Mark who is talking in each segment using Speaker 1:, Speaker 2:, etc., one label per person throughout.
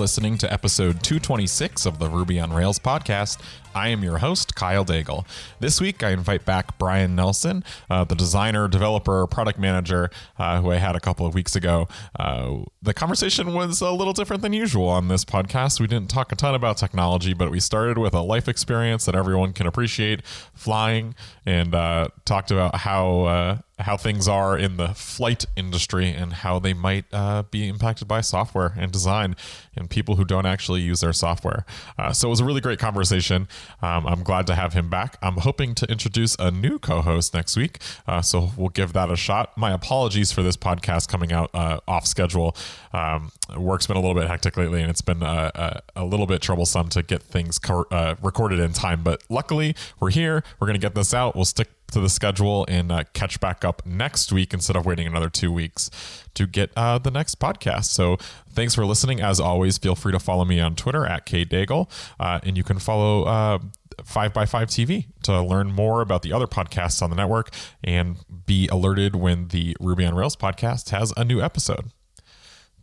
Speaker 1: listening to episode 226 of the Ruby on Rails podcast. I am your host, Kyle Daigle. This week, I invite back Brian Nelson, uh, the designer, developer, product manager, uh, who I had a couple of weeks ago. Uh, the conversation was a little different than usual on this podcast. We didn't talk a ton about technology, but we started with a life experience that everyone can appreciate flying and uh, talked about how uh, how things are in the flight industry and how they might uh, be impacted by software and design and people who don't actually use their software. Uh, so it was a really great conversation. Um, I'm glad to have him back. I'm hoping to introduce a new co host next week. Uh, so we'll give that a shot. My apologies for this podcast coming out uh, off schedule. Um, work's been a little bit hectic lately and it's been uh, uh, a little bit troublesome to get things co- recorded in time. But luckily, we're here. We're going to get this out. We'll stick to the schedule and uh, catch back up next week instead of waiting another two weeks to get uh, the next podcast. So thanks for listening. As always, feel free to follow me on Twitter at kdaigle, uh, and you can follow. Uh, 5by5 TV to learn more about the other podcasts on the network and be alerted when the Ruby on Rails podcast has a new episode.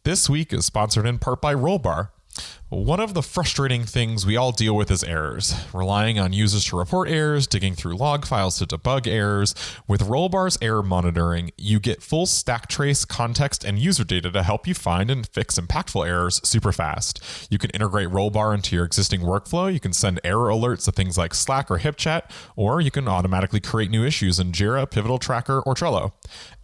Speaker 1: This week is sponsored in part by Rollbar. One of the frustrating things we all deal with is errors, relying on users to report errors, digging through log files to debug errors. With Rollbar's error monitoring, you get full stack trace, context, and user data to help you find and fix impactful errors super fast. You can integrate Rollbar into your existing workflow, you can send error alerts to things like Slack or HipChat, or you can automatically create new issues in Jira, Pivotal Tracker, or Trello.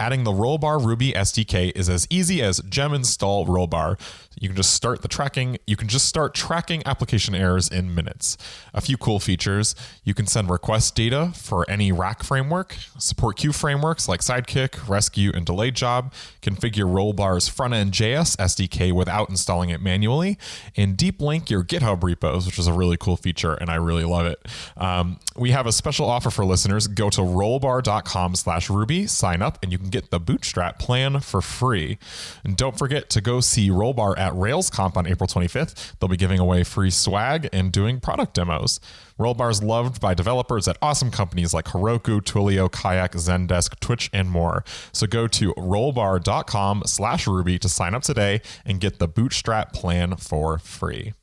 Speaker 1: Adding the Rollbar Ruby SDK is as easy as gem install Rollbar. You can just start the tracking, you can just start tracking application errors in minutes. A few cool features you can send request data for any rack framework, support queue frameworks like Sidekiq, Resque, and Delayed Job, configure Rollbar's front end JS SDK without installing it manually, and deep link your GitHub repos, which is a really cool feature, and I really love it. Um, we have a special offer for listeners. Go to rollbar.com slash Ruby, sign up, and you can get the Bootstrap plan for free. And don't forget to go see Rollbar at RailsConf on April 25th. They'll be giving away free swag and doing product demos. Rollbar is loved by developers at awesome companies like Heroku, Twilio, Kayak, Zendesk, Twitch, and more. So go to rollbar.com slash Ruby to sign up today and get the Bootstrap plan for free.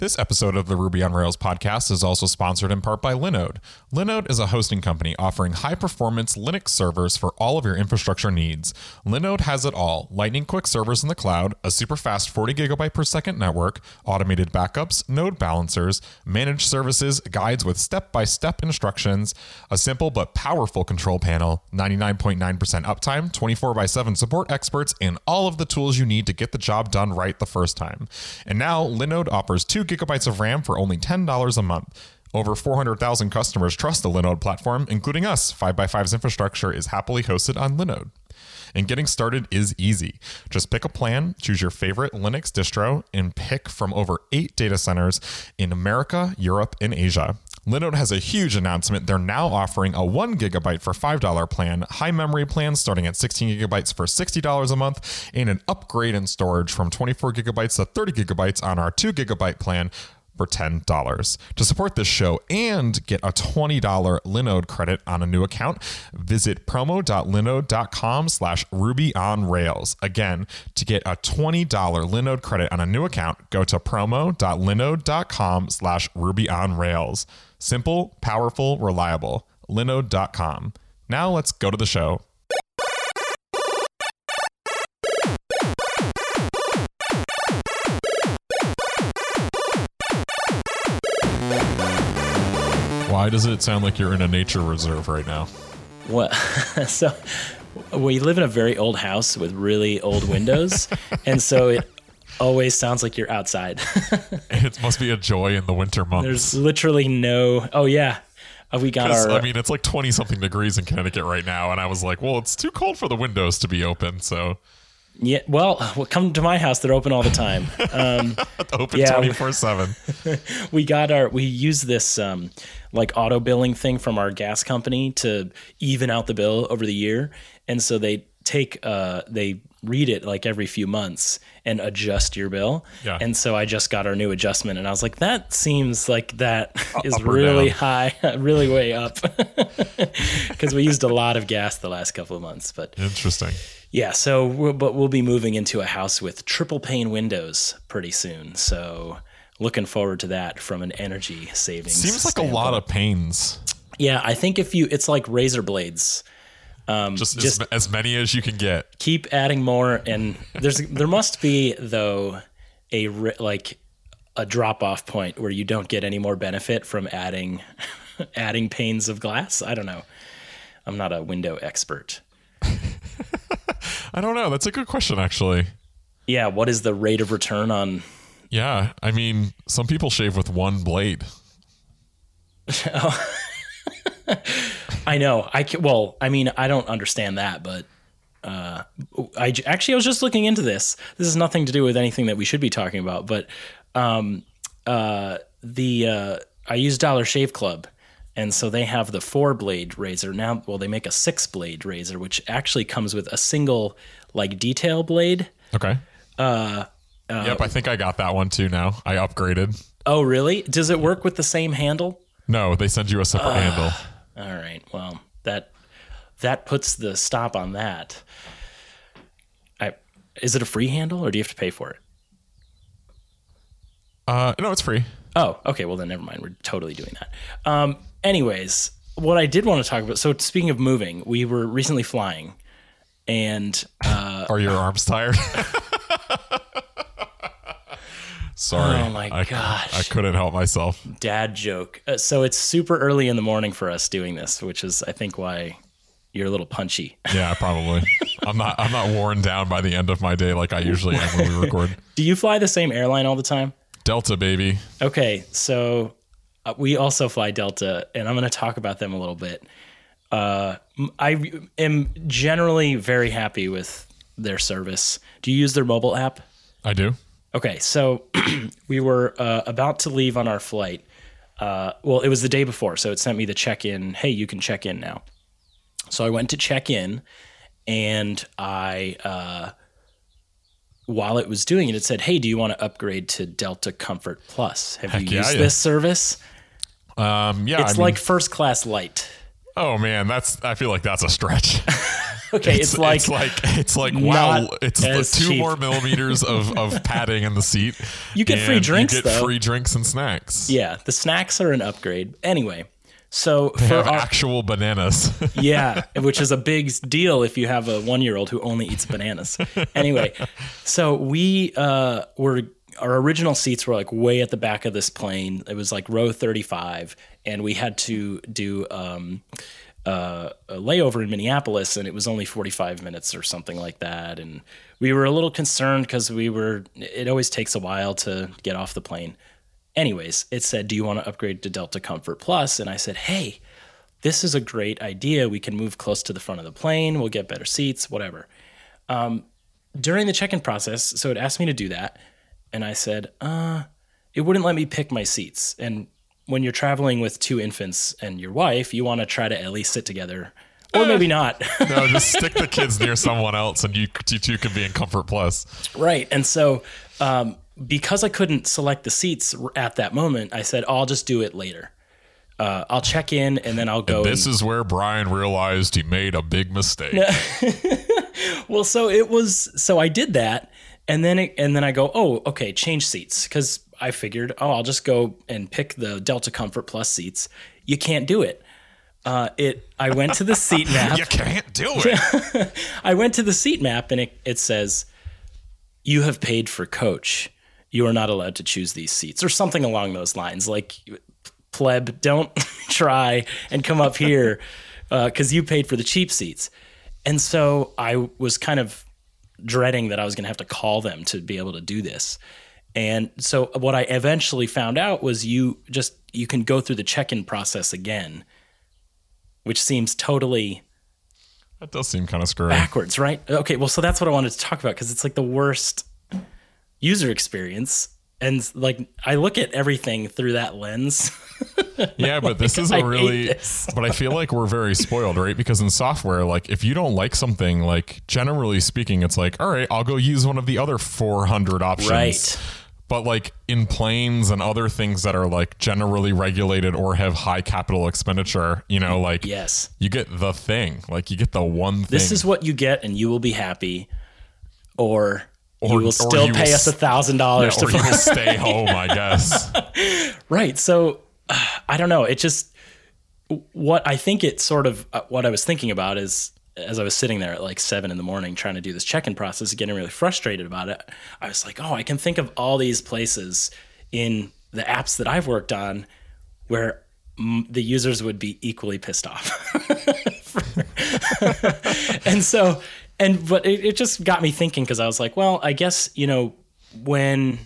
Speaker 1: This episode of the Ruby on Rails podcast is also sponsored in part by Linode. Linode is a hosting company offering high performance Linux servers for all of your infrastructure needs. Linode has it all lightning quick servers in the cloud, a super fast 40 gigabyte per second network, automated backups, node balancers, managed services, guides with step by step instructions, a simple but powerful control panel, 99.9% uptime, 24 by 7 support experts, and all of the tools you need to get the job done right the first time. And now Linode offers two gigabytes of RAM for only $10 a month. Over 400,000 customers trust the Linode platform, including us. 5x5's infrastructure is happily hosted on Linode. And getting started is easy. Just pick a plan, choose your favorite Linux distro, and pick from over eight data centers in America, Europe, and Asia. Linode has a huge announcement. They're now offering a one gigabyte for $5 plan, high memory plan starting at 16 gigabytes for $60 a month, and an upgrade in storage from 24 gigabytes to 30 gigabytes on our two gigabyte plan for $10. To support this show and get a $20 Linode credit on a new account, visit promo.linode.com slash ruby on rails. Again, to get a $20 Linode credit on a new account, go to promo.linode.com slash ruby on rails. Simple, powerful, reliable. Linode.com. Now let's go to the show. Why does it sound like you're in a nature reserve right now?
Speaker 2: What? so we live in a very old house with really old windows, and so it always sounds like you're outside.
Speaker 1: it must be a joy in the winter months.
Speaker 2: There's literally no. Oh yeah, uh, we got our.
Speaker 1: I mean, it's like 20 something degrees in Connecticut right now, and I was like, well, it's too cold for the windows to be open, so.
Speaker 2: Yeah, well, well, come to my house. They're open all the time. Um,
Speaker 1: open twenty four seven.
Speaker 2: We got our. We use this um, like auto billing thing from our gas company to even out the bill over the year, and so they take uh they read it like every few months and adjust your bill.
Speaker 1: Yeah.
Speaker 2: And so I just got our new adjustment and I was like, that seems like that is
Speaker 1: up
Speaker 2: really high, really way up. Because we used a lot of gas the last couple of months. But
Speaker 1: Interesting.
Speaker 2: yeah, so we'll, but we'll be moving into a house with triple pane windows pretty soon. So looking forward to that from an energy savings.
Speaker 1: Seems like a lot of pains.
Speaker 2: Yeah, I think if you, it's like razor blades.
Speaker 1: Just,
Speaker 2: just-
Speaker 1: as, as many as you can get.
Speaker 2: keep adding more and there's there must be though a ri- like a drop off point where you don't get any more benefit from adding adding panes of glass i don't know i'm not a window expert
Speaker 1: I don't know. That's a good question, actually.
Speaker 2: yeah what is the rate of return on
Speaker 1: Yeah. I mean, some people shave with one blade.
Speaker 2: i know i can, well i mean i don't understand that but uh, I actually I was just looking into this. This is nothing to do with anything that we should be talking about, but um, uh, the uh, I use Dollar Shave Club, and so they have the four blade razor now. Well, they make a six blade razor, which actually comes with a single like detail blade.
Speaker 1: Okay. Uh, yep. I think I got that one too now. I upgraded.
Speaker 2: Oh, really? Does it work with the same handle?
Speaker 1: No, they send you a separate handle.
Speaker 2: All right. Well, that that puts the stop on that. I, is it a free handle or do you have to pay for it?
Speaker 1: Uh, no, it's free.
Speaker 2: Oh, okay. Well, then never mind. We're totally doing that. Um, anyways, what I did want to talk about. So, speaking of moving, we were recently flying, and uh,
Speaker 1: Are your arms tired? Sorry.
Speaker 2: Oh my
Speaker 1: I,
Speaker 2: gosh.
Speaker 1: I couldn't help myself.
Speaker 2: dad joke. Uh, so it's super early in the morning for us doing this, which is, I think, why you're a little punchy.
Speaker 1: Yeah, probably. I'm not. I'm not worn down by the end of my day like I usually am when we record.
Speaker 2: Do you fly the same airline all the time?
Speaker 1: Delta baby.
Speaker 2: Okay, so uh, we also fly Delta, and I'm going to talk about them a little bit. Uh, I am generally very happy with their service. Do you use their mobile app?
Speaker 1: I do.
Speaker 2: Okay, so we were uh, about to leave on our flight. Uh, well, it was the day before, so it sent me the check in. Hey, you can check in now. So I went to check in, and I, uh, while it was doing it, it said, "Hey, do you want to upgrade to Delta Comfort Plus? Have you
Speaker 1: yeah,
Speaker 2: used
Speaker 1: yeah.
Speaker 2: this service?
Speaker 1: Um, yeah.
Speaker 2: It's
Speaker 1: I mean,
Speaker 2: like first class light.
Speaker 1: Oh man, that's. I feel like that's a stretch.
Speaker 2: Okay, it's, like,
Speaker 1: it's like it's like wow. It's the two
Speaker 2: cheap.
Speaker 1: more millimeters of, of padding in the seat.
Speaker 2: You get free drinks,
Speaker 1: You get
Speaker 2: though.
Speaker 1: free drinks and snacks.
Speaker 2: yeah, the snacks are an upgrade. Anyway, so
Speaker 1: They
Speaker 2: for
Speaker 1: have
Speaker 2: our,
Speaker 1: actual bananas.
Speaker 2: Yeah, which is a big deal if you have a one year old who only eats bananas. Anyway, so we uh, were, our original seats were like way at the back of this plane. It was like row 35, and we had to do um, uh, a layover in Minneapolis, and it was only 45 minutes or something like that. And we were a little concerned because we were, it always takes a while to get off the plane. Anyways, it said, Do you want to upgrade to Delta Comfort Plus? And I said, Hey, this is a great idea. We can move close to the front of the plane. We'll get better seats, whatever. Um, during the check in process, so it asked me to do that. And I said, uh, it wouldn't let me pick my seats. And when you're traveling with two infants and your wife, you want to try to at least sit together, or maybe not.
Speaker 1: no, just stick the kids near someone else, and you you two can be in comfort plus.
Speaker 2: right. And so, um, because I couldn't select the seats at that moment, I said, I'll just do it later. Uh, I'll check in and then I'll go.
Speaker 1: This is where Brian realized he made a big mistake.
Speaker 2: Well, so it was so I did that and then it, and then I go, "Oh, okay, change seats" cuz I figured, "Oh, I'll just go and pick the Delta Comfort Plus seats." You can't do it. Uh, it I went to the seat map.
Speaker 1: You can't do it.
Speaker 2: I went to the seat map and it, it says, You have paid for coach. You are not allowed to choose these seats, or something along those lines. Like, pleb, don't try and come up here because you paid for the cheap seats. And so I was kind of dreading that I was going to have to call them to be able to do this. And so what I eventually found out was you just you can go through the check-in process again, which seems totally
Speaker 1: That does seem kind of screwy.
Speaker 2: backwards, right? Okay, well, so that's what I wanted to talk about because it's like the worst user experience. And like, I look at everything through that lens.
Speaker 1: Yeah, but this is a really but I feel like we're very spoiled, right? Because in software, like if you don't like something, like generally speaking, it's like, all right, I'll go use one of the other 400 options.
Speaker 2: Right.
Speaker 1: But like in planes and other things that are like generally regulated or have high capital expenditure, you know, like
Speaker 2: Yes.
Speaker 1: you get the thing. Like you get the one thing.
Speaker 2: This is what you get, and you will be happy, or,
Speaker 1: Or-
Speaker 2: you will still
Speaker 1: you
Speaker 2: pay
Speaker 1: will
Speaker 2: us a thousand dollars to
Speaker 1: you will stay home, I guess.
Speaker 2: Right. So uh, I don't know. It just what I think it sort of uh, what I was thinking about is as I was sitting there at like seven in the morning trying to do this check-in process, getting really frustrated about it. I was like, oh, I can think of all these places in the apps that I've worked on where the users would be equally pissed off. and so and but it, it just got me thinking because I was like, well, I guess you know when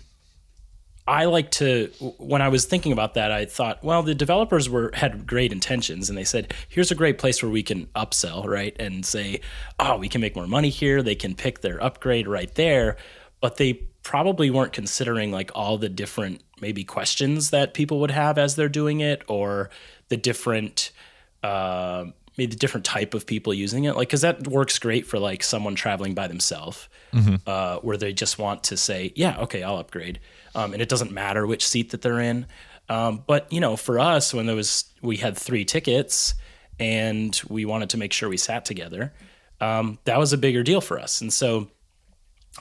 Speaker 2: I like to when I was thinking about that, I thought, well, the developers were had great intentions and they said, here's a great place where we can upsell, right? And say, oh, we can make more money here. They can pick their upgrade right there. But they probably weren't considering like all the different maybe questions that people would have as they're doing it or the different uh, maybe the different type of people using it like because that works great for like someone traveling by themselves uh, where they just want to say yeah okay i'll upgrade um, and it doesn't matter which seat that they're in. Um, but you know for us when there was we had three tickets and we wanted to make sure we sat together um, that was a bigger deal for us. And so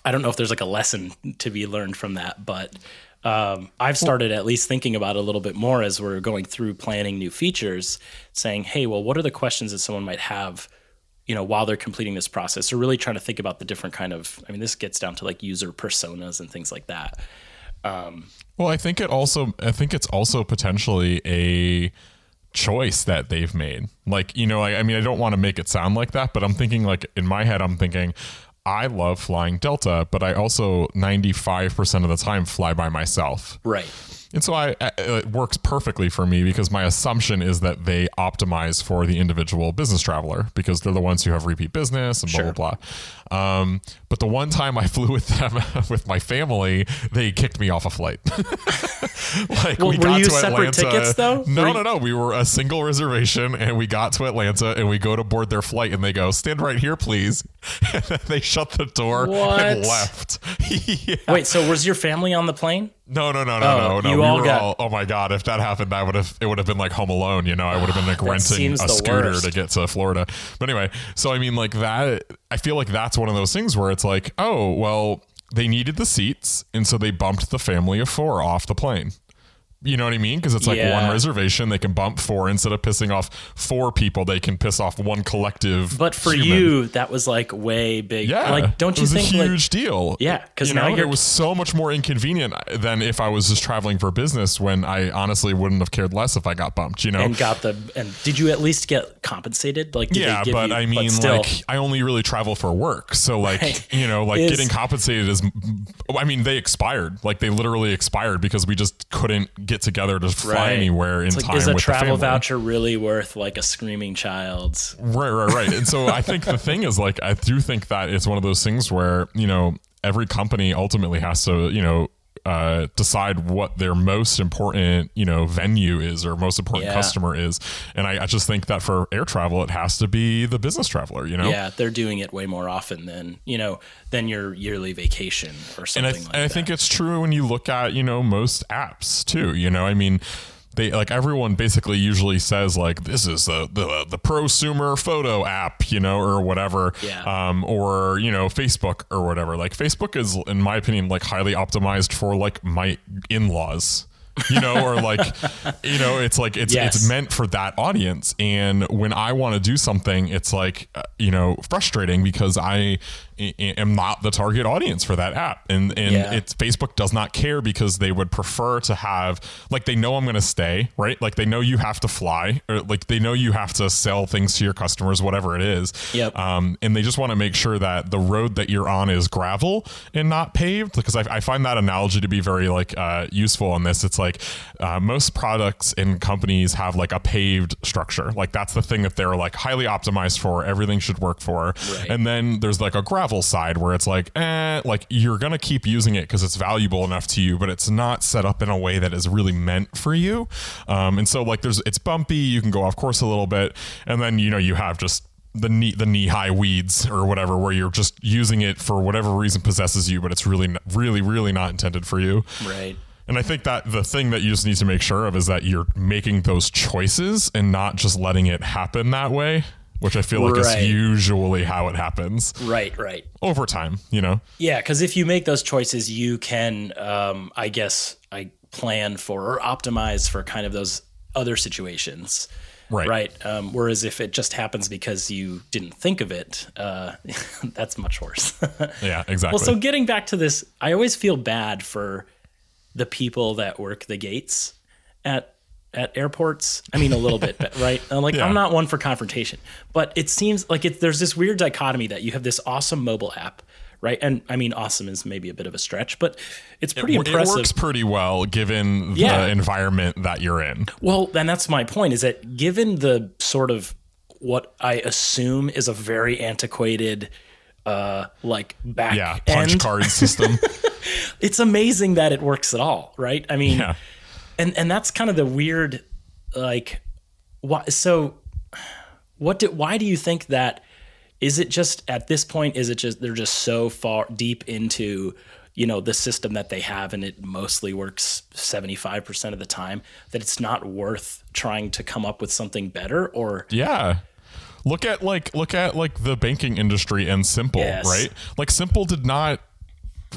Speaker 2: I don't know if there's like a lesson to be learned from that, but um, I've started at least thinking about it a little bit more as we're going through planning new features, saying, hey, well, what are the questions that someone might have, you know, while they're completing this process? So really trying to think about the different kind of, I mean, this gets down to like user personas and things like that.
Speaker 1: Well, I think it also I think it's also potentially a choice that they've made. Like, you know, I, I mean, I don't want to make it sound like that, but I'm thinking like in my head I'm thinking I love flying Delta, but I also 95% of the time fly by myself.
Speaker 2: Right.
Speaker 1: And so I, it works perfectly for me because my assumption is that they optimize for the individual business traveler because they're the ones who have repeat business and blah blah blah. Um, but the one time I flew with them with my family, they kicked me off a flight. like
Speaker 2: Well, were you separate tickets, though?
Speaker 1: No, no, no. We were a single reservation, and we got to Atlanta, and we go to board their flight, and they go, "Stand right here, please." And then they shut the door and left. yeah.
Speaker 2: Wait, so was your family on the plane?
Speaker 1: No, no, no, no,
Speaker 2: Oh,
Speaker 1: no, no.
Speaker 2: you
Speaker 1: we
Speaker 2: all
Speaker 1: were
Speaker 2: got-
Speaker 1: all. Oh my god! If that happened, I would have. It would have been like Home Alone. You know, I would have been like renting a scooter
Speaker 2: worst.
Speaker 1: to get to Florida. But anyway, so I mean, like that. I feel like that's one of those things where it's like, oh well, they needed the seats, and so they bumped the family of four off the plane. You know what I mean? Because it's like
Speaker 2: Yeah.
Speaker 1: one reservation, they can bump four instead of pissing off four people. They can piss off one collective.
Speaker 2: But for
Speaker 1: human.
Speaker 2: you, that was like way big.
Speaker 1: Yeah,
Speaker 2: Like, don't
Speaker 1: it
Speaker 2: you
Speaker 1: was
Speaker 2: think
Speaker 1: a
Speaker 2: like
Speaker 1: huge deal?
Speaker 2: Yeah, 'cause
Speaker 1: you
Speaker 2: now
Speaker 1: know, it was so much more inconvenient than if I was just traveling for business. When I honestly wouldn't have cared less if I got bumped. You know,
Speaker 2: and got the and did you at least get compensated? Like, did
Speaker 1: yeah,
Speaker 2: they give
Speaker 1: but
Speaker 2: you,
Speaker 1: I mean,
Speaker 2: still,
Speaker 1: like, I only really travel for work, so like,
Speaker 2: Right.
Speaker 1: you know, like
Speaker 2: Is-
Speaker 1: getting compensated is. I mean, they expired. Like they literally expired because we just couldn't get together to fly
Speaker 2: Right.
Speaker 1: anywhere in
Speaker 2: It's like,
Speaker 1: time
Speaker 2: is a travel voucher really worth like a screaming child's?
Speaker 1: Right, right, right. And so I think the thing is like I do think that it's one of those things where, you know, every company ultimately has to, you know, uh, decide what their most important, you know, venue is or most important
Speaker 2: Yeah.
Speaker 1: customer is. And I, I just think that for air travel, it has to be the business traveler, you know?
Speaker 2: Yeah, they're doing it way more often than you know than your yearly vacation or
Speaker 1: and
Speaker 2: something
Speaker 1: I,
Speaker 2: like
Speaker 1: and I think it's true when you look at you know most apps too. You know, I mean, they like everyone basically usually says like this is the the, the prosumer photo app, you know, or whatever,
Speaker 2: Yeah.
Speaker 1: um, or you know Facebook or whatever. Like Facebook is, in my opinion, like highly optimized for like my in laws. you know, or like, you know, it's like it's
Speaker 2: Yes.
Speaker 1: it's meant for that audience. And when I want to do something, it's like, uh, you know, frustrating because i- am not the target audience for that app, and and
Speaker 2: Yeah.
Speaker 1: it's Facebook does not care because they would prefer to have like they know I'm going to stay, right? Like they know you have to fly, or like they know you have to sell things to your customers, whatever it is.
Speaker 2: Yep.
Speaker 1: Um, and they just want to make sure that the road that you're on is gravel and not paved. Because I, I find that analogy to be very like uh, useful on this. It's like uh, most products and companies have like a paved structure. Like that's the thing that they're like highly optimized for. Everything should work for.
Speaker 2: Right.
Speaker 1: And then there's like a gravel side where it's like, eh, like you're gonna keep using it because it's valuable enough to you, but it's not set up in a way that is really meant for you. Um, and so like there's it's bumpy. You can go off course a little bit, and then you know you have just the knee the knee high weeds or whatever where you're just using it for whatever reason possesses you but it's really really really not intended for you
Speaker 2: Right.
Speaker 1: and i think that the thing that you just need to make sure of is that you're making those choices and not just letting it happen that way which i feel like
Speaker 2: Right.
Speaker 1: is usually how it happens
Speaker 2: Right. Right.
Speaker 1: over time you know
Speaker 2: Yeah, because if you make those choices, you can, um, I guess, I plan for or optimize for kind of those other situations.
Speaker 1: Right.
Speaker 2: Right. Um, whereas if it just happens because you didn't think of it, uh, that's much worse.
Speaker 1: yeah exactly
Speaker 2: well, so getting back to this, I always feel bad for the people that work the gates at at airports. I mean, a little bit, but- right? Like,
Speaker 1: Yeah.
Speaker 2: I'm not one for confrontation, but it seems like it, there's this weird dichotomy that you have this awesome mobile app, right? And I mean, awesome is maybe a bit of a stretch, but it's pretty
Speaker 1: it
Speaker 2: impressive.
Speaker 1: It works pretty well given
Speaker 2: Yeah.
Speaker 1: the environment that you're in
Speaker 2: Well, then that's my point is that given the sort of what I assume is a very antiquated uh like back
Speaker 1: yeah punch
Speaker 2: end,
Speaker 1: card system
Speaker 2: it's amazing that it works at all, right? I mean,
Speaker 1: yeah
Speaker 2: and and that's kind of the weird like why so what do why do you think that is it just at this point is it just they're just so far deep into you know the system that they have and it mostly works 75% of the time that it's not worth trying to come up with something better or
Speaker 1: Yeah. Look at like look at like the banking industry and Simple,
Speaker 2: Yes.
Speaker 1: right? Like Simple did not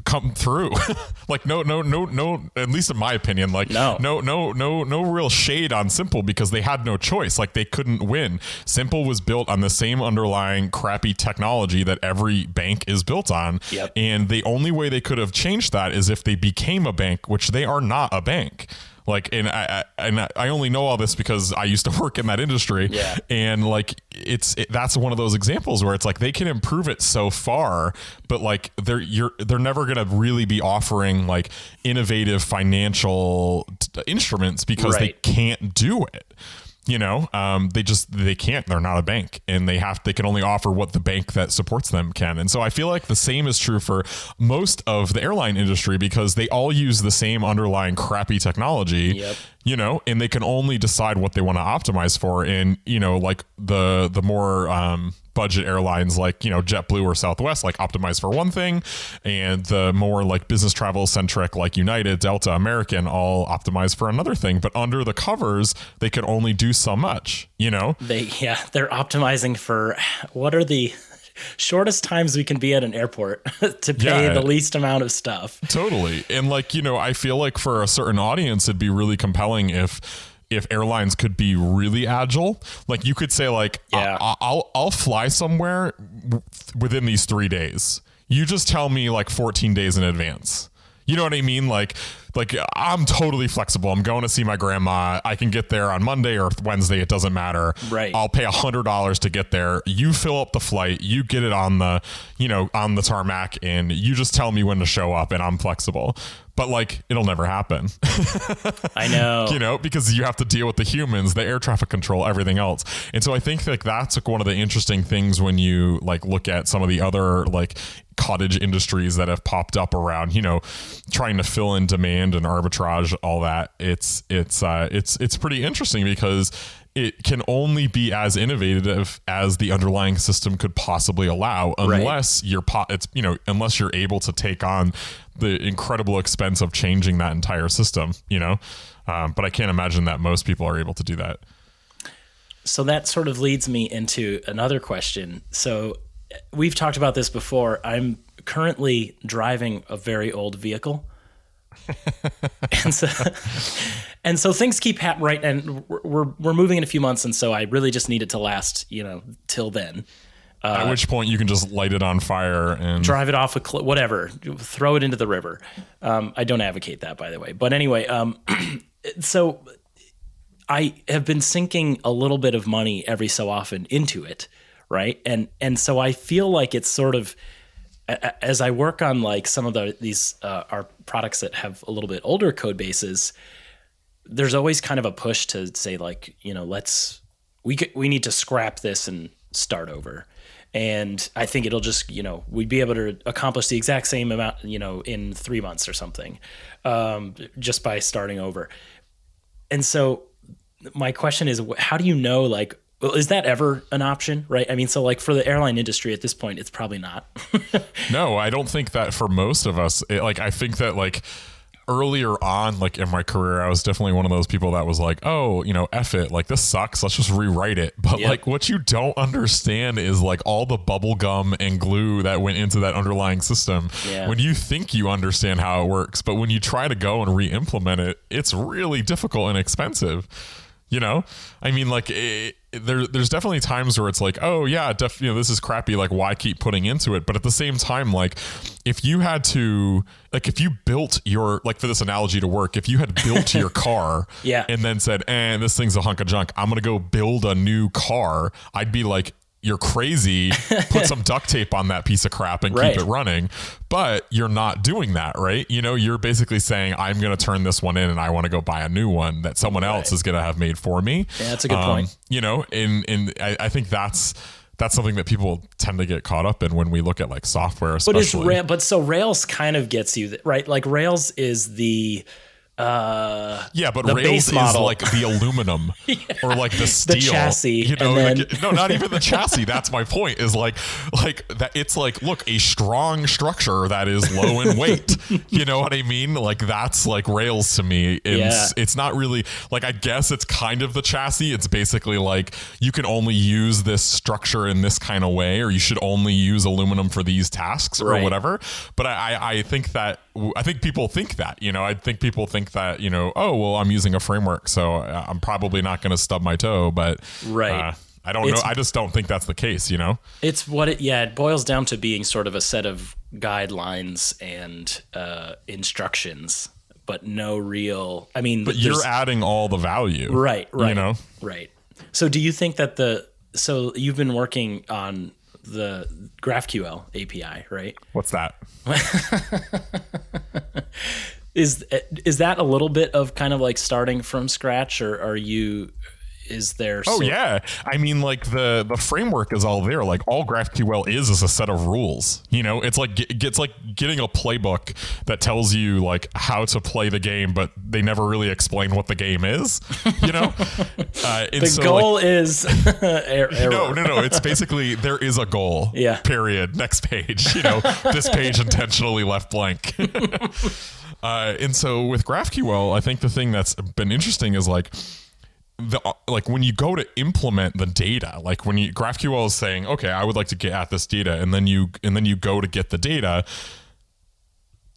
Speaker 1: come through. like no no no no at least in my opinion like
Speaker 2: No.
Speaker 1: no no no no real shade on Simple because they had no choice. Like they couldn't win. Simple was built on the same underlying crappy technology that every bank is built on.
Speaker 2: Yep.
Speaker 1: And the only way they could have changed that is if they became a bank, which they are not a bank. Like, and I, I and I only know all this because I used to work in that industry.
Speaker 2: Yeah.
Speaker 1: And like, it's it, that's one of those examples where it's like they can improve it so far, but like they're you're they're never gonna really be offering like innovative financial t- instruments because they can't do it you know um, they just they can't they're not a bank and they have they can only offer what the bank that supports them can and so i feel like the same is true for most of the airline industry because they all use the same underlying crappy technology
Speaker 2: Yep.
Speaker 1: You know and they can only decide what they want to optimize for and you know like the the more um budget airlines like you know JetBlue or Southwest like optimize for one thing and the more like business travel centric like United Delta American all optimize for another thing. But under the covers they can only do so much you know?
Speaker 2: They yeah they're optimizing for what are the shortest times we can be at an airport to pay
Speaker 1: Yeah.
Speaker 2: the least amount of stuff
Speaker 1: Totally. And like, you know, I feel like for a certain audience it'd be really compelling if if airlines could be really agile. Like you could say like
Speaker 2: Yeah.
Speaker 1: I- I'll I'll fly somewhere w- within these 3 days. You just tell me like 14 days in advance. You know what I mean? Like like I'm totally flexible. I'm going to see my grandma. I can get there on Monday or Wednesday, it doesn't matter.
Speaker 2: Right.
Speaker 1: I'll pay a hundred dollars to get there. You fill up the flight, you get it on the, you know, on the tarmac, and you just tell me when to show up, and I'm flexible. But like, it'll never happen,
Speaker 2: i know
Speaker 1: you know, because you have to deal with the humans, the air traffic control, everything else. And so I think like that's like one of the interesting things when you like look at some of the other like cottage industries that have popped up around, you know, trying to fill in demand and arbitrage, all that. It's it's uh, it's it's pretty interesting because it can only be as innovative as the underlying system could possibly allow unless you're po- it's you know unless you're able to take on the incredible expense of changing that entire system you know um, but i can't imagine that most people are able to do that
Speaker 2: So that sort of leads me into another question. So we've talked about this before. I'm currently driving a very old vehicle. and so and so things keep happening right and we're, we're moving in a few months and so I really just need it to last, you know, till then.
Speaker 1: at which point you can just light it on fire and
Speaker 2: drive it off a cl- whatever, throw it into the river. Um, I don't advocate that, by the way. But anyway, um, so I have been sinking a little bit of money every so often into it, right? And and so I feel like it's sort of as I work on like some of the these uh, our products that have a little bit older code bases. there's always kind of a push to say like you know let's we could, we need to scrap this and start over and i think it'll just you know we'd be able to accomplish the exact same amount you know in three months or something um, just by starting over and so my question is how do you know like well, is that ever an option right i mean so like for the airline industry at this point it's probably not
Speaker 1: no i don't think that for most of us it, like i think that like earlier on, like in my career, I was definitely one of those people that was like, oh, you know, F it. Like, this sucks. Let's just rewrite it. But yep. like, what you don't understand is like all the bubble gum and glue that went into that underlying system. Yeah. When you think you understand how it works, but when you try to go and re implement it, it's really difficult and expensive. You know, I mean, like it, there, there's definitely times where it's like, oh yeah, def, you know, this is crappy. Like, why keep putting into it? But at the same time, like, if you had to, like, if you built your, like, for this analogy to work, if you had built your car,
Speaker 2: yeah,
Speaker 1: and then said, and eh, this thing's a hunk of junk, I'm gonna go build a new car. I'd be like, you're crazy, put some duct tape on that piece of crap and right. keep it running. But you're not doing that, right? You know, you're basically saying, I'm going to turn this one in and I want to go buy a new one that someone right. else is going to have made for me.
Speaker 2: Yeah, that's a good um, point.
Speaker 1: You know, and, and I, I think that's, that's something that people tend to get caught up in when we look at like software, especially.
Speaker 2: But, it's, but so Rails kind of gets you, right? Like Rails is the, uh
Speaker 1: yeah but rails is like the aluminum yeah. or like the steel.
Speaker 2: the chassis
Speaker 1: you know then... like, no not even the chassis. That's my point is like like that it's like look a strong structure that is low in weight. You know what i mean? Like that's like rails to me. It's yeah. it's not really like i guess it's kind of the chassis. It's basically like you can only use this structure in this kind of way or you should only use aluminum for these tasks or right. whatever. But I, I think that I think people think that, you know, I think people think that, you know, oh, well, I'm using a framework, so uh, I'm probably not going to stub my toe, but
Speaker 2: right. Uh,
Speaker 1: I don't it's, know. I just don't think that's the case, you know?
Speaker 2: It's what it, yeah, it boils down to being sort of a set of guidelines and uh, instructions, but no real, I mean,
Speaker 1: but you're adding all the value.
Speaker 2: Right, right.
Speaker 1: You know?
Speaker 2: Right. So do you think that the, so you've been working on the GraphQL API, right?
Speaker 1: What's that?
Speaker 2: is is that a little bit of kind of like starting from scratch, or are you is there
Speaker 1: oh yeah. I mean like the the framework is all there. Like all graphql is is a set of rules you know? It's like it's like getting a playbook that tells you like how to play the game but they never really explain what the game is you know?
Speaker 2: Uh, the so, goal like, is
Speaker 1: er- no no no. It's basically there is a goal
Speaker 2: yeah.
Speaker 1: period. Next page you know? This page intentionally left blank. Uh, and so with graphql i think the thing that's been interesting is like the like when you go to implement the data like when you graphql is saying okay i would like to get at this data and then you and then you go to get the data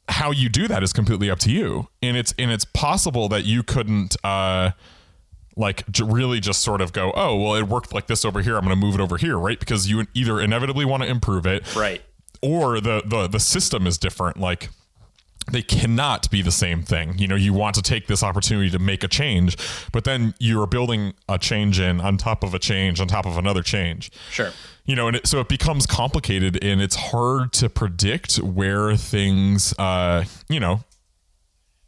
Speaker 1: how you do that is completely up to you. And it's and it's possible that you couldn't uh like really just sort of go oh well it worked like this over here. I'm going to move it over here right? Because you either inevitably want to improve it
Speaker 2: right.
Speaker 1: or the the the system is different. Like they cannot be the same thing. You know, you want to take this opportunity to make a change, but then you're building a change in on top of a change on top of another change.
Speaker 2: Sure.
Speaker 1: You know, and it, so it becomes complicated and it's hard to predict where things, uh, you know,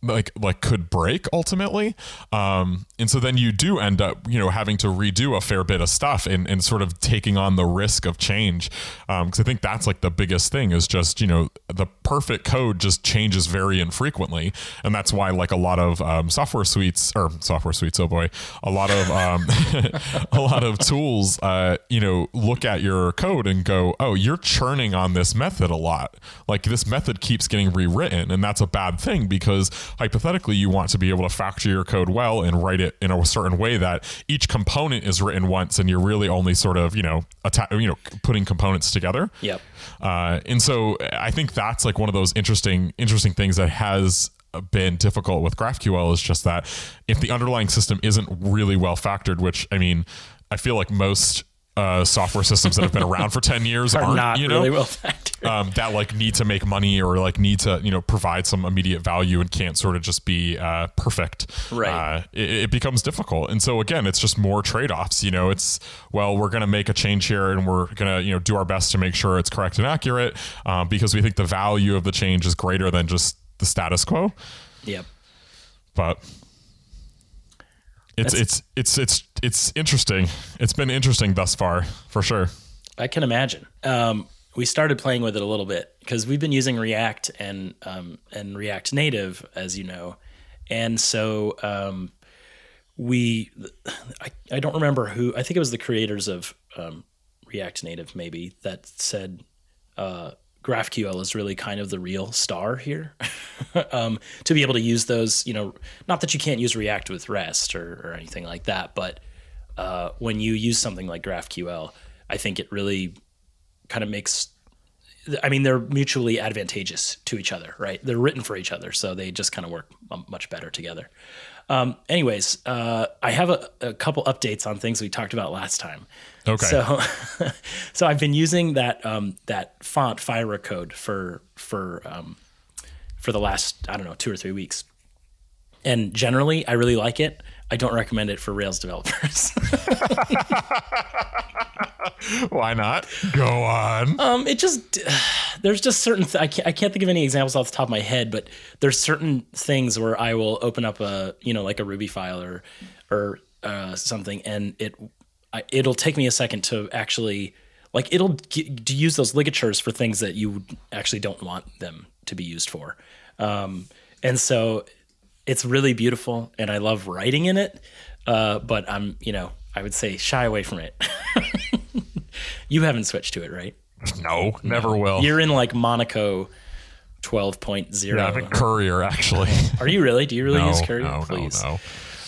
Speaker 1: like like could break ultimately. Um and so then you do end up you know having to redo a fair bit of stuff and, and sort of taking on the risk of change. Um because i think that's like the biggest thing is just you know the perfect code just changes very infrequently. And that's why like a lot of um, software suites or software suites oh boy a lot of um a lot of tools uh you know look at your code and go oh you're churning on this method a lot. Like this method keeps getting rewritten. And that's a bad thing because hypothetically you want to be able to factor your code well and write it in a certain way that each component is written once and you're really only sort of you know atta- you know putting components together.
Speaker 2: Yep.
Speaker 1: Uh, and so i think that's like one of those interesting interesting things that has been difficult with GraphQL is just that if the underlying system isn't really well factored, which I mean, I feel like most uh, software systems that have been around for 10 years are
Speaker 2: not
Speaker 1: you know,
Speaker 2: really well factored.
Speaker 1: Um, that like need to make money or like need to, you know, provide some immediate value and can't sort of just be uh, perfect.
Speaker 2: Right.
Speaker 1: Uh, it, it, becomes difficult. And so again, it's just more trade-offs, you know, it's, well, we're going to make a change here and we're going to, you know, do our best to make sure it's correct and accurate um, because we think the value of the change is greater than just the status quo.
Speaker 2: Yep.
Speaker 1: But It's it's it's it's it's interesting. It's been interesting thus far, for sure.
Speaker 2: I can imagine. Um, we started playing with it a little bit because we've been using React and um, and React Native, as you know, and so um, we. I, I don't remember who. I think it was the creators of um, React Native, maybe that said uh, GraphQL is really kind of the real star here. um, to be able to use those, you know, not that you can't use React with REST or, or anything like that, but uh, when you use something like GraphQL, I think it really kind of makes. I mean, they're mutually advantageous to each other, right? They're written for each other, so they just kind of work much better together. Um, anyways, uh, I have a, a couple updates on things we talked about last time.
Speaker 1: Okay.
Speaker 2: So, so I've been using that um, that font Fira code for for um, for the last I don't know two or three weeks, and generally I really like it. I don't recommend it for Rails developers.
Speaker 1: Why not? Go on.
Speaker 2: um, it just there's just certain th- I can't I can't think of any examples off the top of my head, but there's certain things where I will open up a you know like a Ruby file or or uh, something, and it I, it'll take me a second to actually like it'll g- to use those ligatures for things that you actually don't want them to be used for, um, and so it's really beautiful, and I love writing in it. Uh, but I'm you know I would say shy away from it. you haven't switched to it, right?
Speaker 1: No, never will.
Speaker 2: You're in like Monaco 12.0.
Speaker 1: yeah, I'm a courier actually.
Speaker 2: Are you really? Do you really
Speaker 1: no,
Speaker 2: use Courier?
Speaker 1: no,
Speaker 2: Please.
Speaker 1: no,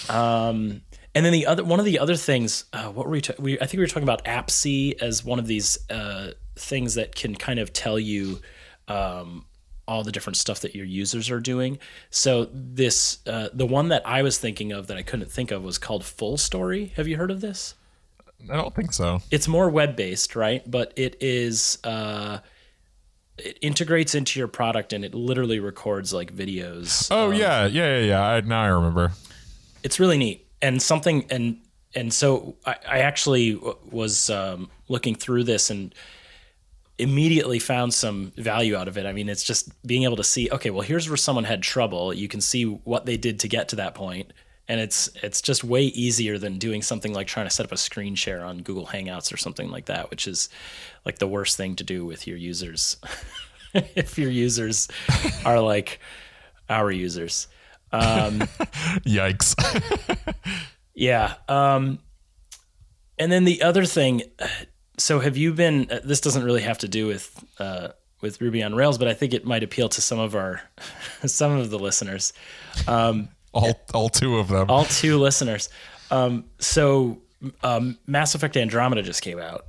Speaker 1: no.
Speaker 2: Um, and then the other one of the other things, uh, what were we, ta- we? I think we were talking about Appsee as one of these uh, things that can kind of tell you um, all the different stuff that your users are doing. So this, uh, the one that I was thinking of that I couldn't think of was called FullStory. Have you heard of this?
Speaker 1: I don't think so.
Speaker 2: It's more web based, right? But it is. Uh, it integrates into your product and it literally records like videos.
Speaker 1: Oh yeah, yeah, yeah, yeah. I, now I remember.
Speaker 2: it's really neat and something and and so I, I actually w- was um, looking through this and immediately found some value out of it. I mean, it's just being able to see, okay, well, here's where someone had trouble. You can see what they did to get to that point, and it's it's just way easier than doing something like trying to set up a screen share on Google Hangouts or something like that, which is like the worst thing to do with your users. if your users are like our users. Um,
Speaker 1: Yikes.
Speaker 2: Yeah. Um, and then the other thing, so have you been? Uh, this doesn't really have to do with uh, with Ruby on Rails, but I think it might appeal to some of our some of the listeners. Um,
Speaker 1: all all two of them.
Speaker 2: all two listeners. Um, so um, Mass Effect Andromeda just came out.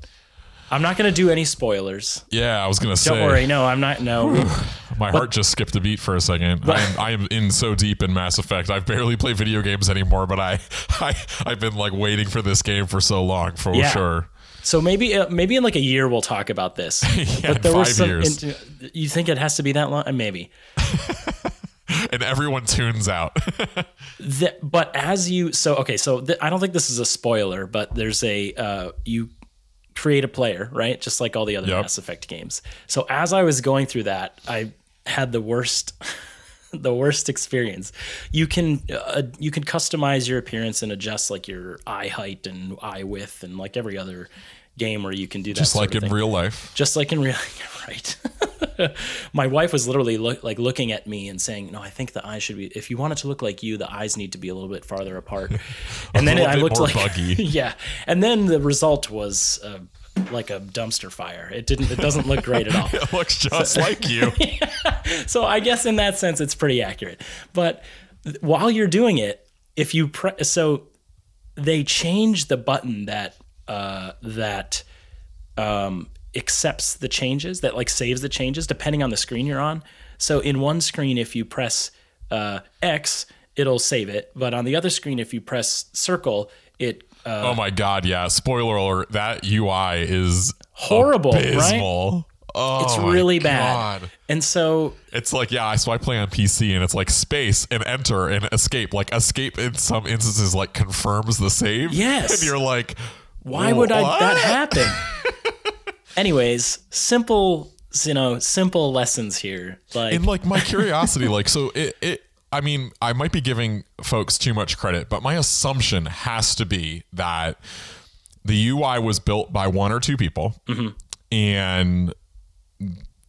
Speaker 2: I'm not going to do any spoilers.
Speaker 1: yeah, I was gonna say.
Speaker 2: Don't worry. No, I'm not. No.
Speaker 1: My heart just skipped a beat for a second. I am, I am in so deep in Mass Effect. I barely play video games anymore, but I, I I've been like waiting for this game for so long for
Speaker 2: Yeah.
Speaker 1: sure.
Speaker 2: So maybe uh, maybe in like a year we'll talk about this.
Speaker 1: Yeah, in five years.
Speaker 2: in- you think it has to be that long? Uh, Maybe.
Speaker 1: And everyone tunes out.
Speaker 2: The, but as you so okay so th- i don't think this is a spoiler but there's a uh, you create a player right just like all the other
Speaker 1: Yep.
Speaker 2: mass effect games so as i was going through that i had the worst the worst experience. You can uh, you can customize your appearance and adjust like your eye height and eye width and like every other game where you can do that
Speaker 1: Just like in
Speaker 2: thing.
Speaker 1: real life.
Speaker 2: just like in real life, right. My wife was literally look, like looking at me and saying no i think the eyes should be if you want it to look like you the eyes need to be a little bit farther apart. And then i looked like
Speaker 1: buggy.
Speaker 2: yeah. And then the result was uh, like a dumpster fire. It didn't it doesn't look great at all.
Speaker 1: It looks just like you.
Speaker 2: so I guess in that sense, it's pretty accurate. But while you're doing it, if you pre- so they change the button that uh, that um, accepts the changes, that like saves the changes depending on the screen you're on. So in one screen, if you press uh, X, it'll save it, but on the other screen, if you press circle, it uh,
Speaker 1: oh my god, yeah. Spoiler alert, that UI is
Speaker 2: horrible, right?
Speaker 1: Oh,
Speaker 2: It's really bad.
Speaker 1: God.
Speaker 2: And so
Speaker 1: It's like, yeah, so I play on PC and it's like space and enter and escape. Like escape in some instances like confirms the save.
Speaker 2: Yes.
Speaker 1: And you're like,
Speaker 2: why would I that happen? Anyways, simple, you know, simple lessons here. Like,
Speaker 1: And like my curiosity, like so it, it I mean, I might be giving folks too much credit, but my assumption has to be that the UI was built by one or two people mm-hmm. and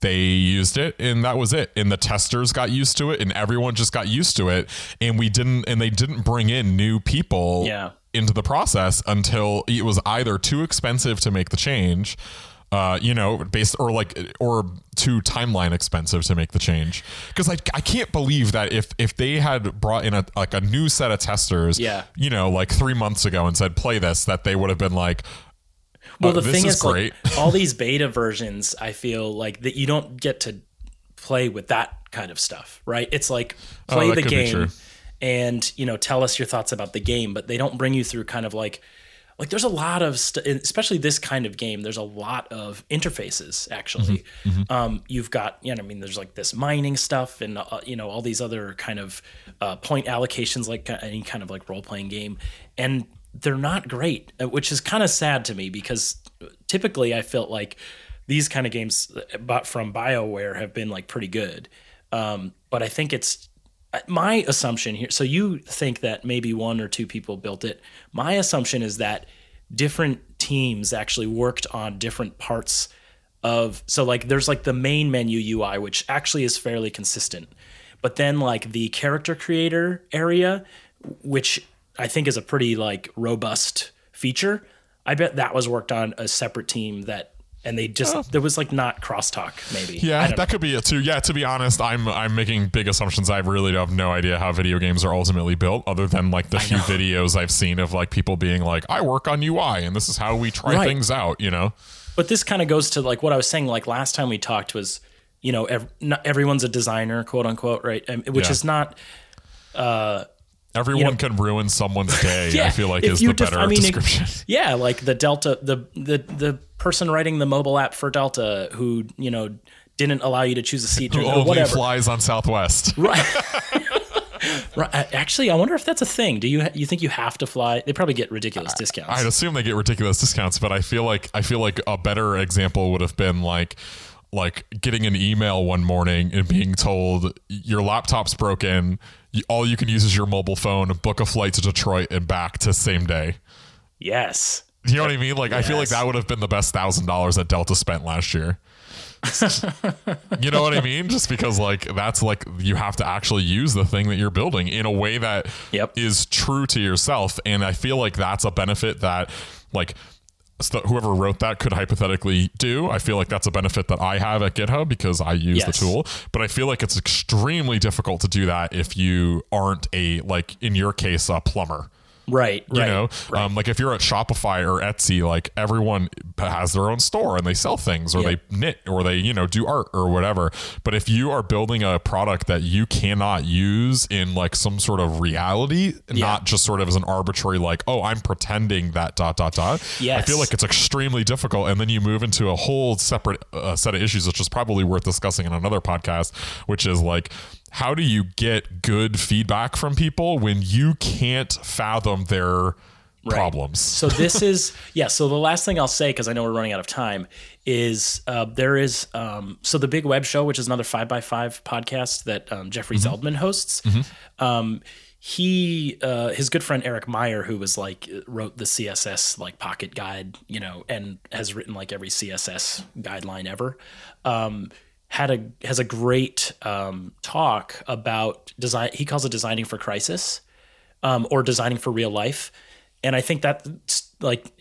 Speaker 1: they used it and that was it and the testers got used to it and everyone just got used to it and we didn't and they didn't bring in new people
Speaker 2: Yeah.
Speaker 1: into the process until it was either too expensive to make the change uh, you know, based or like or too timeline expensive to make the change because like I can't believe that if if they had brought in a like a new set of testers,
Speaker 2: Yeah.
Speaker 1: you know, like three months ago and said play this, that they would have been like,
Speaker 2: Well,
Speaker 1: uh,
Speaker 2: the thing
Speaker 1: is
Speaker 2: is, like, all these beta versions, I feel like that you don't get to play with that kind of stuff, right? It's like play
Speaker 1: Oh,
Speaker 2: the
Speaker 1: could be true.
Speaker 2: game and you know tell us your thoughts about the game, but they don't bring you through kind of like like there's a lot of st- especially this kind of game there's a lot of interfaces actually
Speaker 1: Mm-hmm.
Speaker 2: um, you've got you know i mean there's like this mining stuff and uh, you know all these other kind of uh, point allocations like any kind of like role-playing game and they're not great uh, which is kind of sad to me because typically i felt like these kind of games uh, from bioware have been like pretty good. Um, but i think it's my assumption here so you think that maybe one or two people built it. My assumption is that different teams actually worked on different parts of so like there's like the main menu ui which actually is fairly consistent. But then like the character creator area which i think is a pretty like robust feature i bet that was worked on a separate team that and they just there was like not crosstalk maybe
Speaker 1: Yeah, that could be it too. Yeah, to be honest, I'm I'm making big assumptions. I really have no idea how video games are ultimately built, other than like the few videos I've seen of like people being like, "I work on UI, and this is how we try
Speaker 2: Right.
Speaker 1: things out." You know?
Speaker 2: But this kind of goes to like what I was saying. Like last time we talked was, you know, ev- everyone's a designer, quote unquote, right? Um, which
Speaker 1: Yeah.
Speaker 2: is not.
Speaker 1: Everyone can ruin someone's day. I feel like is the
Speaker 2: def-
Speaker 1: better
Speaker 2: I mean, it-
Speaker 1: description.
Speaker 2: yeah, like the Delta, the the the person writing the mobile app for Delta who you know didn't allow you to choose a seat or,
Speaker 1: Who
Speaker 2: or
Speaker 1: only
Speaker 2: whatever.
Speaker 1: flies on Southwest.
Speaker 2: Right. right. Actually, I wonder if that's a thing. Do you you think you have to fly? They probably get ridiculous discounts.
Speaker 1: I'd assume they get ridiculous discounts, but I feel like I feel like a better example would have been like like getting an email one morning and being told your laptop's broken, you, all you can use is your mobile phone, book a flight to Detroit and back to same day.
Speaker 2: yes.
Speaker 1: You know what I mean? Like I feel like that would have been the best thousand dollars that Delta spent last year. you know what I mean? Just because like that's like you have to actually use the thing that you're building in a way that is
Speaker 2: Yep.
Speaker 1: true to yourself, and I feel like that's a benefit that like whoever wrote that could hypothetically do. I feel like that's a benefit that I have at GitHub because I use the tool. But I feel like it's extremely difficult to do that if you aren't a like in your case a plumber
Speaker 2: Right. Right.
Speaker 1: You
Speaker 2: right.
Speaker 1: know um, like if you're at shopify or etsy like everyone has their own store and they sell things or
Speaker 2: Yeah.
Speaker 1: they knit or they you know do art or whatever but if you are building a product that you cannot use in like some sort of reality not just sort of as an arbitrary like oh i'm pretending that dot dot dot Yeah,
Speaker 2: i
Speaker 1: feel like it's extremely difficult and then you move into a whole separate uh, set of issues which is probably worth discussing in another podcast which is like how do you get good feedback from people when you can't fathom their problems
Speaker 2: So this is yeah. So the last thing I'll say because I know we're running out of time is uh, there is um, so the Big Web Show, which is another five by five podcast that um, Jeffrey Zeldman hosts. Um, he uh, his good friend Eric Meyer, who was like wrote the CSS like pocket guide, you know, and has written like every CSS guideline ever. Had a has a great um, talk about design. He calls it designing for crisis um, or designing for real life. And I think that like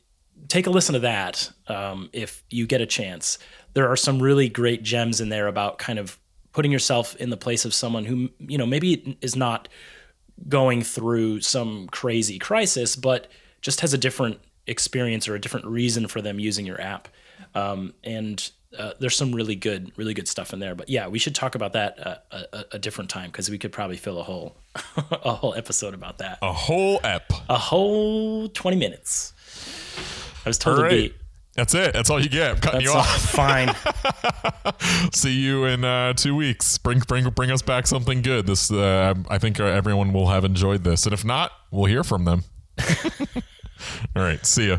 Speaker 2: take a listen to that um, if you get a chance. There are some really great gems in there about kind of putting yourself in the place of someone who you know maybe is not going through some crazy crisis, but just has a different experience or a different reason for them using your app. Um, and uh, there's some really good, really good stuff in there. But yeah, we should talk about that uh, a, a, a different time because we could probably fill a whole a whole episode about that.
Speaker 1: a whole ep
Speaker 2: A whole 20 minutes. I was told
Speaker 1: all
Speaker 2: to
Speaker 1: right
Speaker 2: be.
Speaker 1: that's it that's all you get i'm cutting
Speaker 2: That's
Speaker 1: you off
Speaker 2: fine.
Speaker 1: see you in uh, two weeks bring bring bring us back something good this uh, i think uh, everyone will have enjoyed this and if not we'll hear from them all right see ya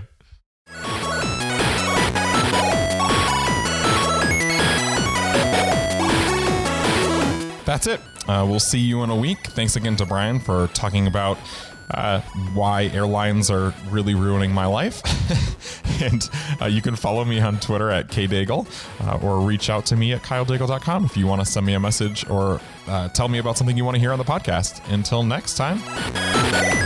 Speaker 1: that's it. Uh, we'll see you in a week. Thanks again to Brian for talking about uh, why airlines are really ruining my life. and uh, you can follow me on Twitter at kdaigle uh, or reach out to me at kyledaigle.com if you want to send me a message or uh, tell me about something you want to hear on the podcast. Until next time.